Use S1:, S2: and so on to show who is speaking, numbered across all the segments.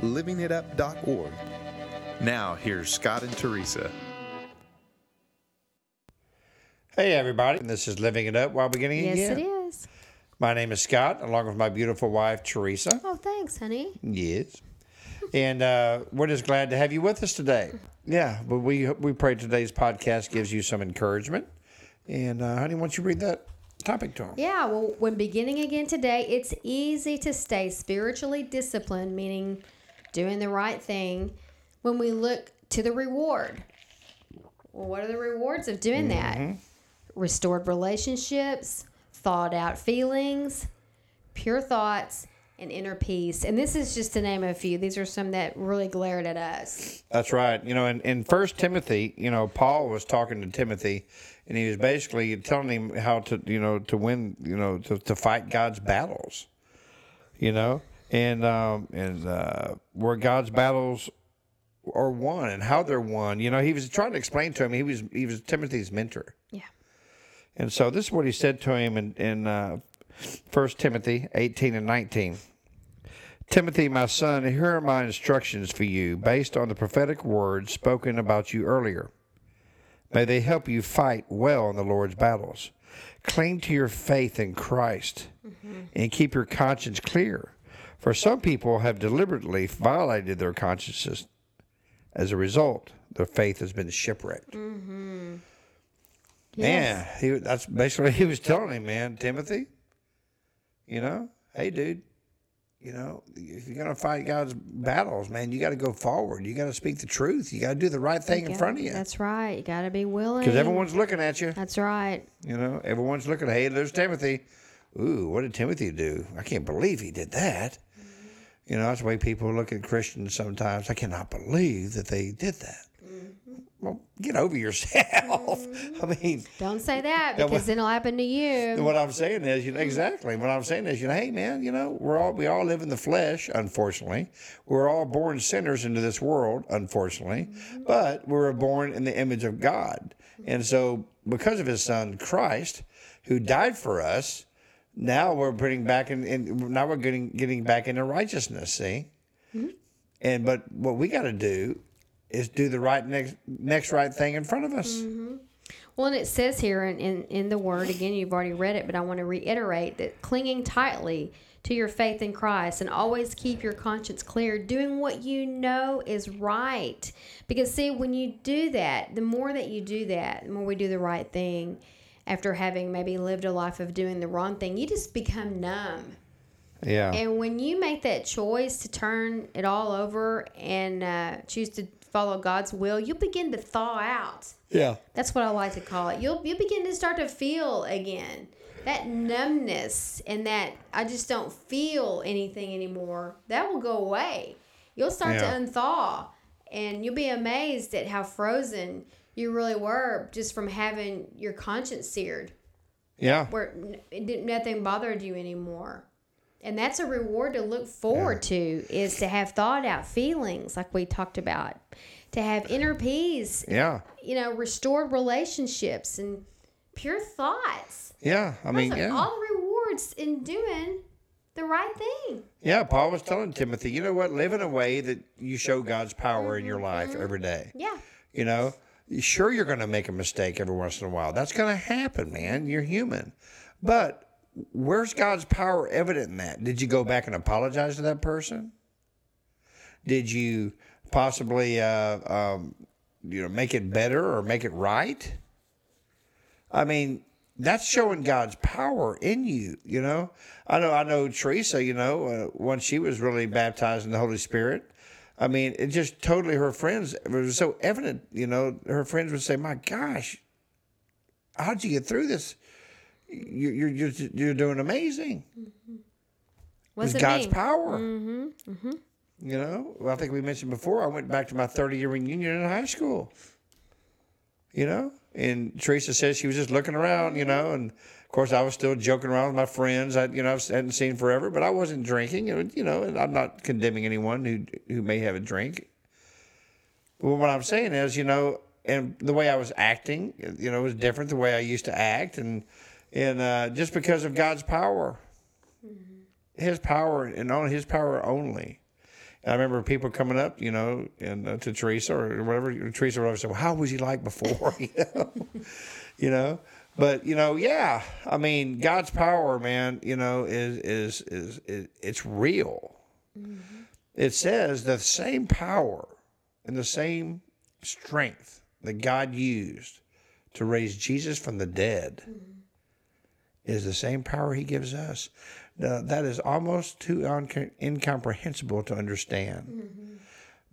S1: livingitup.org. Now, here's Scott and Teresa.
S2: Hey, everybody. This is Living It Up While Beginning
S3: Yes,
S2: Again.
S3: Yes, it is.
S2: My name is Scott, along with my beautiful wife, Teresa.
S3: Oh, thanks, honey.
S2: Yes. And uh, we're just glad to have you with us today. Yeah, but we we pray today's podcast gives you some encouragement. And, uh, honey, why don't you read that topic to them?
S3: Yeah, well, when beginning again today, it's easy to stay spiritually disciplined, meaning doing the right thing, when we look to the reward. Well, what are the rewards of doing that? Mm-hmm. Restored relationships, thought out feelings, pure thoughts, and inner peace. And this is just to name a few. These are some that really glared at us.
S2: That's right. You know, in, in First Timothy, you know, Paul was talking to Timothy, and he was basically telling him how to, you know, to win, you know, to, to fight God's battles. You know, and um, and uh, where God's battles are won and how they're won. You know, he was trying to explain to him. He was he was Timothy's mentor,
S3: Yeah.
S2: and so this is what he said to him in in uh, First Timothy eighteen and nineteen. Timothy, my son, here are my instructions for you based on the prophetic words spoken about you earlier. May they help you fight well in the Lord's battles. Cling to your faith in Christ and keep your conscience clear. For some people have deliberately violated their consciences. As a result, their faith has been shipwrecked. Mm-hmm. Man, he, that's basically what he was telling him, man, Timothy. You know, hey, dude, you know, if you're gonna fight God's battles, man, you got to go forward. You got to speak the truth. You got to do the right thing in front of you,
S3: That's right. You got to be willing.
S2: because everyone's looking at you.
S3: That's right.
S2: You know, everyone's looking. Hey, there's Timothy. Ooh, what did Timothy do? I can't believe he did that. You know, that's the way people look at Christians sometimes. I cannot believe that they did that. Mm-hmm. Well, get over yourself. I mm-hmm. mean,
S3: Don't say that because
S2: well-
S3: it'll happen to you.
S2: what I'm saying is, you know, mm-hmm. exactly. What I'm saying is, you know, hey man, you know, we're all we all live in the flesh, unfortunately. We're all born sinners into this world, unfortunately. But we were born in the image of God. And so because of his son Christ, who died for us, now we're putting back in, in now we're getting getting back into righteousness, see? Mm-hmm. And but what we gotta do is do the right next next right thing in front of us. Mm-hmm.
S3: Well, and it says here in, in, in the word, again, you've already read it, but I want to reiterate that clinging tightly to your faith in Christ and always keep your conscience clear, doing what you know is right. Because, see, when you do that, the more that you do that, the more we do the right thing after having maybe lived a life of doing the wrong thing, you just become numb.
S2: Yeah.
S3: And when you make that choice to turn it all over and uh, choose to follow God's will, you begin to thaw out.
S2: yeah.
S3: That's what I like to call it. You'll you begin to start to feel again that numbness and that I just don't feel anything anymore. That will go away. You'll start
S2: Yeah.
S3: to unthaw, and you'll be amazed at how frozen you really were just from having your conscience seared,
S2: Yeah.
S3: where it didn't, nothing bothered you anymore. And that's a reward to look forward to is to have thought out feelings like we talked about, to have inner peace
S2: Yeah.
S3: you know, restored relationships and pure thoughts.
S2: Yeah, I mean,
S3: Those are
S2: yeah,
S3: all the rewards in doing the right thing.
S2: yeah. Paul was telling Timothy, you know what? Live in a way that you show God's power in your mm-hmm. life every day. Mm-hmm.
S3: Yeah.
S2: You know, sure you're going to make a mistake every once in a while. That's going to happen, man. You're human, but where's God's power evident in that? Did you go back and apologize to that person? Did you possibly, uh, um, you know, make it better or make it right? I mean, that's showing God's power in you. You know, I know, I know Teresa. You know, uh, when she was really baptized in the Holy Spirit, I mean, it just totally her friends. It was so evident. You know, her friends would say, "My gosh, how'd you get through this? You, you're you're you're doing amazing."
S3: Was
S2: It's
S3: it
S2: God's
S3: me?
S2: power.
S3: Mm-hmm.
S2: You know, well, I think we mentioned before, I went back to my 30 year reunion in high school. You know, and Teresa says she was just looking around, you know, and course I was still joking around with my friends. I, you know, I hadn't seen forever, but I wasn't drinking. And, You know, and I'm not condemning anyone who who may have a drink. Well, what I'm saying is, you know, and the way I was acting, you know, was different the way I used to act, and and uh, just because of God's power, His power and on His power only. And I remember people coming up, you know, and uh, to Teresa or whatever Teresa would always say, "Well, how was he like before?" you know, you know. But you know, yeah, I mean, God's power, man, you know, is is is, is it's real. Mm-hmm. It says the same power and the same strength that God used to raise Jesus from the dead mm-hmm. is the same power He gives us. Now, that is almost too un- incomprehensible to understand. Mm-hmm.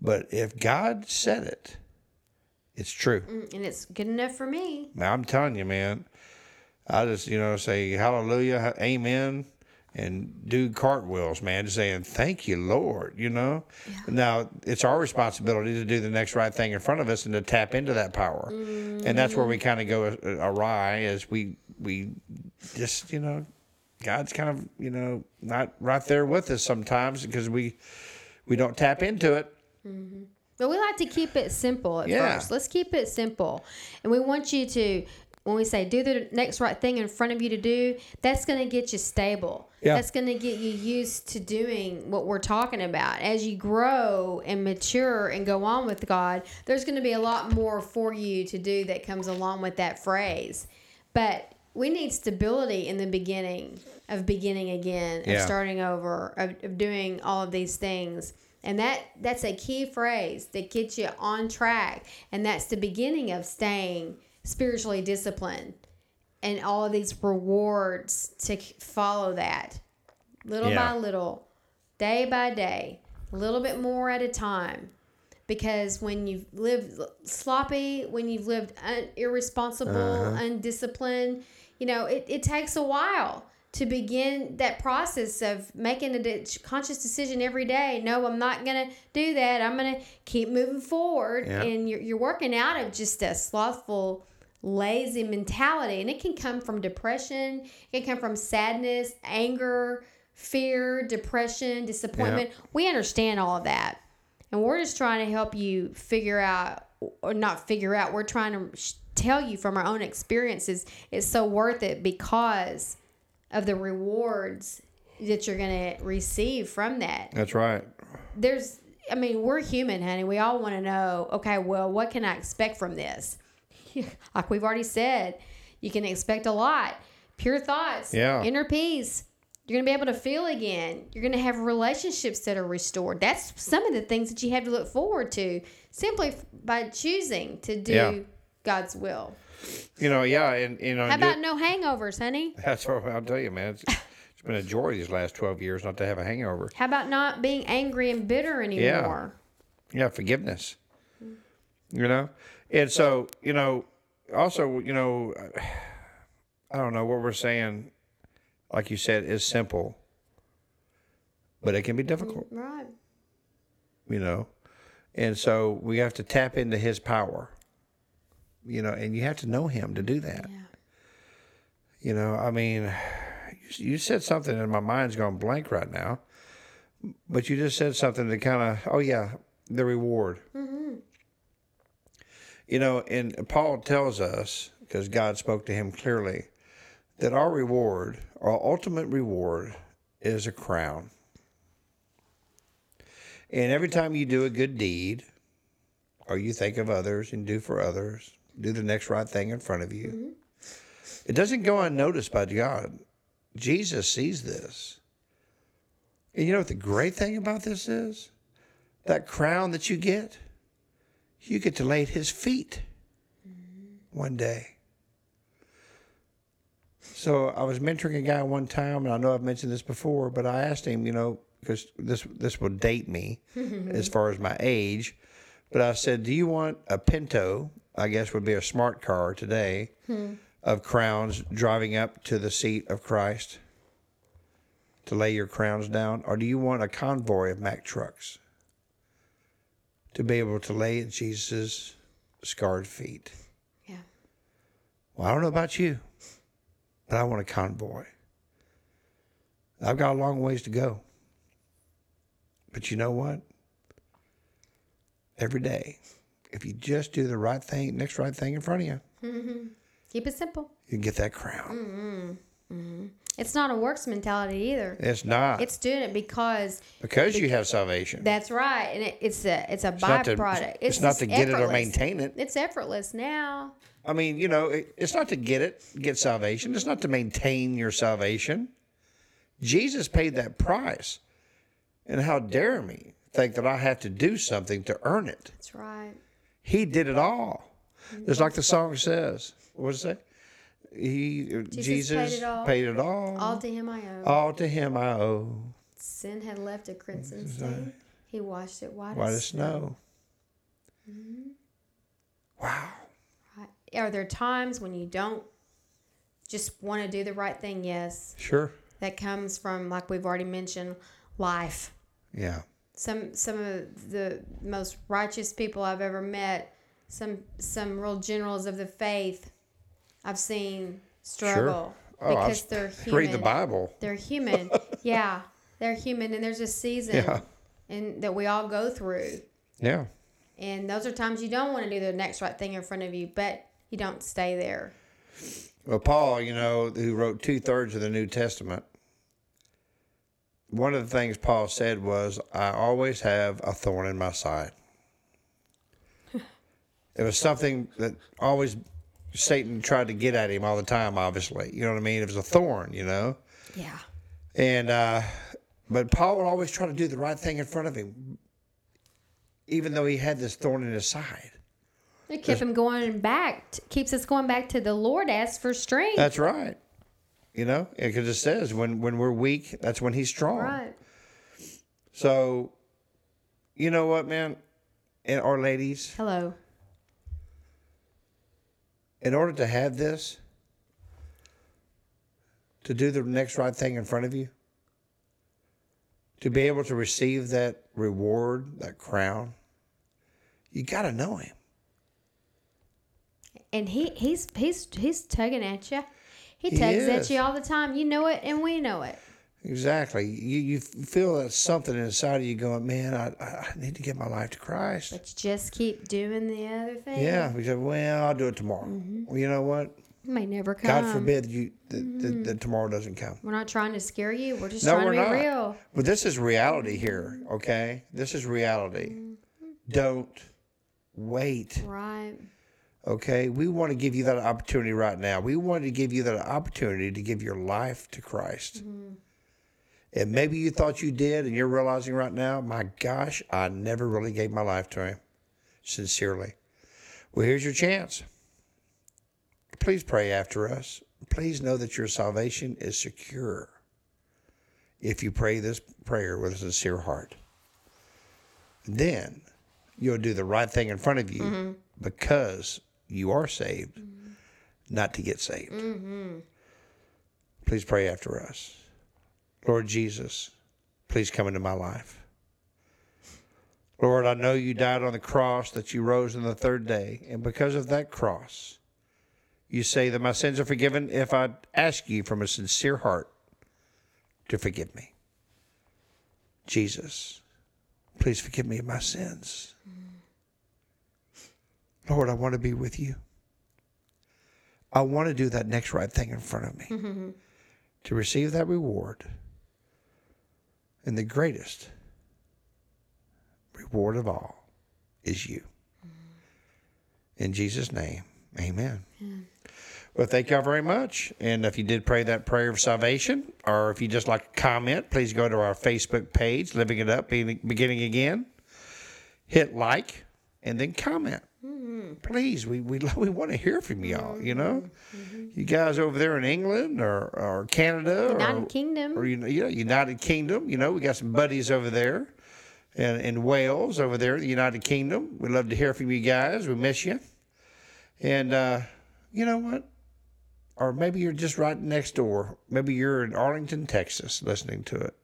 S2: But if God said it, it's true.
S3: Mm, And it's good enough for me.
S2: Now, I'm telling you, man, I just, you know, say hallelujah, amen, and do cartwheels, man, just saying, thank you, Lord, you know? Now, it's our responsibility to do the next right thing in front of us and to tap into that power. And that's where we mm. kind of go uh, awry as we, we just, you know, God's kind of, you know, not right there with us sometimes because we, we don't tap into it. Mm-hmm.
S3: But we like to keep it simple at
S2: Yeah.
S3: first. Let's keep it simple. And we want you to, when we say do the next right thing in front of you to do, that's going to get you stable.
S2: Yeah.
S3: That's going to get you used to doing what we're talking about. As you grow and mature and go on with God, there's going to be a lot more for you to do that comes along with that phrase. But we need stability in the beginning of beginning again, of
S2: Yeah.
S3: starting over, of, of doing all of these things. And that that's a key phrase that gets you on track. And that's the beginning of staying spiritually disciplined and all of these rewards to follow that little
S2: Yeah.
S3: by little, day by day, a little bit more at a time. Because when you've lived sloppy, when you've lived un- irresponsible, uh-huh. undisciplined, you know, it, it takes a while to begin that process of making a conscious decision every day. No, I'm not going to do that. I'm going to keep moving forward.
S2: Yeah.
S3: And you're, you're working out of just a slothful, lazy mentality. And it can come from depression, it can come from sadness, anger, fear, depression, disappointment. We understand all of that. And we're just trying to help you figure out, or not figure out, we're trying to sh- tell you from our own experiences it's so worth it because of the rewards that you're going to receive from that.
S2: That's right.
S3: There's, I mean, we're human, honey. We all want to know, okay, well, what can I expect from this? like we've already said, you can expect a lot. Pure thoughts,
S2: Yeah.
S3: inner peace. You're going to be able to feel again. You're going to have relationships that are restored. That's some of the things that you have to look forward to simply by choosing to do
S2: Yeah.
S3: God's will.
S2: You know, yeah, and you know,
S3: How about no hangovers, honey?
S2: that's what I'll tell you, man. It's, it's been a joy these last twelve years not to have a hangover.
S3: How about not being angry and bitter anymore?
S2: Yeah, Yeah, forgiveness. You know, and so you know, also you know, I don't know what we're saying. Like you said, is simple, but it can be difficult.
S3: Mm, right.
S2: You know, and so we have to tap into His power. You know, and you have to know Him to do that.
S3: Yeah.
S2: You know, I mean, you, you said something, and my mind's gone blank right now. But you just said something that kind of, oh yeah, the reward. Mm-hmm. You know, and Paul tells us because God spoke to him clearly that our reward, our ultimate reward, is a crown. And every time you do a good deed, or you think of others and do for others, do the next right thing in front of you. Mm-hmm. It doesn't go unnoticed by God. Jesus sees this. And you know what the great thing about this is? That crown that you get, you get to lay at his feet mm-hmm. one day. So I was mentoring a guy one time, and I know I've mentioned this before, but I asked him, you know, because this this will date me as far as my age, but I said, "Do you want a Pinto? I guess would be a smart car today, hmm. of crowns driving up to the seat of Christ to lay your crowns down, or do you want a convoy of Mack trucks to be able to lay at Jesus' scarred feet.
S3: Yeah.
S2: Well, I don't know about you, but I want a convoy. I've got a long ways to go. But you know what? Every day, if you just do the right thing, next right thing in front of you, mm-hmm.
S3: Keep it simple.
S2: you can get that crown. Mm-hmm. Mm-hmm.
S3: It's not a works mentality either.
S2: It's not
S3: It's doing it because
S2: because you have salvation.
S3: that's right, and it, it's a it's a
S2: not to-
S3: byproduct.
S2: it's not to get it or maintain it.
S3: It's effortless now.
S2: I mean, you know, it, it's not to get it, get salvation. It's not to maintain your salvation. Jesus paid that price. And how dare me think that I have to do something to earn it?
S3: That's right.
S2: He did it all. Just like the song says. What does it say? He Jesus,
S3: paid it all.
S2: paid it all.
S3: All to him I owe.
S2: All to him I owe.
S3: Sin had left a crimson stain. He washed it white,
S2: White
S3: as
S2: as snow.
S3: Mm-hmm.
S2: Wow.
S3: Right. Are there times when you don't just want to do the right thing? Yes.
S2: Sure.
S3: That comes from, like we've already mentioned, life.
S2: Yeah.
S3: Some some of the most righteous people I've ever met, some some real generals of the faith, I've seen struggle
S2: Oh,
S3: because
S2: I've-
S3: they're human.
S2: Read the Bible.
S3: They're human. yeah, they're human, and there's a season
S2: Yeah.
S3: and that we all go through.
S2: Yeah.
S3: And those are times you don't want to do the next right thing in front of you, but you don't stay there.
S2: Well, Paul, you know, who wrote two thirds of the New Testament, one of the things Paul said was, I always have a thorn in my side. it was something that always Satan tried to get at him all the time, obviously. You know what I mean? It was a thorn, you know?
S3: Yeah.
S2: And, uh, but Paul would always try to do the right thing in front of him, even though he had this thorn in his side.
S3: It kept him going back, keeps us going back to the Lord, ask for strength.
S2: That's right. You know, because it says when, when we're weak, that's when he's strong.
S3: right.
S2: So, you know what, man? And our ladies,
S3: Hello.
S2: in order to have this, to do the next right thing in front of you, to be able to receive that reward, that crown, you got to know him.
S3: And he he's he's he's tugging at you. He
S2: He
S3: tugs at you all the time. You know it, and we know it.
S2: Exactly. You you feel that something inside of you going, man, I, I need to give my life to Christ.
S3: But you just keep doing the other thing.
S2: Yeah. We said, well, I'll do it tomorrow. Well, you know what?
S3: It may never come.
S2: God forbid you that, that, mm-hmm. that tomorrow doesn't come.
S3: We're not trying to scare you. We're just
S2: No,
S3: trying
S2: we're
S3: to be
S2: not.
S3: real.
S2: But this is reality here, okay? This is reality. Mm-hmm. Don't wait,
S3: Right.
S2: Okay? We want to give you that opportunity right now. We want to give you that opportunity to give your life to Christ. Mm-hmm. And maybe you thought you did, and you're realizing right now, my gosh, I never really gave my life to Him, sincerely. Well, here's your chance. Please pray after us. Please know that your salvation is secure if you pray this prayer with a sincere heart. Then you'll do the right thing in front of you mm-hmm. because you are saved, mm-hmm. not to get saved. Mm-hmm. Please pray after us. Lord Jesus, please come into my life. Lord, I know you died on the cross, that you rose on the third day, and because of that cross, you say that my sins are forgiven if I ask you from a sincere heart to forgive me. Jesus, please forgive me of my sins. Mm-hmm. Lord, I want to be with you. I want to do that next right thing in front of me mm-hmm. to receive that reward. And the greatest reward of all is you. Mm-hmm. In Jesus' name, amen. Well, thank y'all very much. And if you did pray that prayer of salvation, or if you just like to comment, please go to our Facebook page, Living It Up, Beginning Again. Hit like and then comment. Please, we, we, we want to hear from y'all, you know? You guys over there in England or, or Canada
S3: United
S2: or,
S3: Kingdom.
S2: or you know, United Kingdom, you know, we got some buddies over there. And in Wales over there, the United Kingdom. We'd love to hear from you guys. We miss you. And uh, you know what? Or maybe you're just right next door. Maybe you're in Arlington, Texas, listening to it.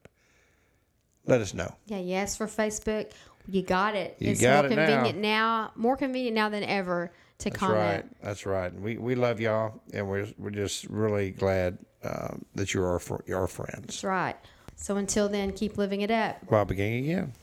S2: Let us know.
S3: Yeah, yes, for Facebook. You got it.
S2: You
S3: it's
S2: got
S3: more
S2: it now.
S3: convenient now. More convenient now than ever to
S2: That's
S3: comment.
S2: right. That's right. We we love y'all, and we're we're just really glad um, that you're our fr- our friends.
S3: That's right. So until then, keep living it up.
S2: While beginning again.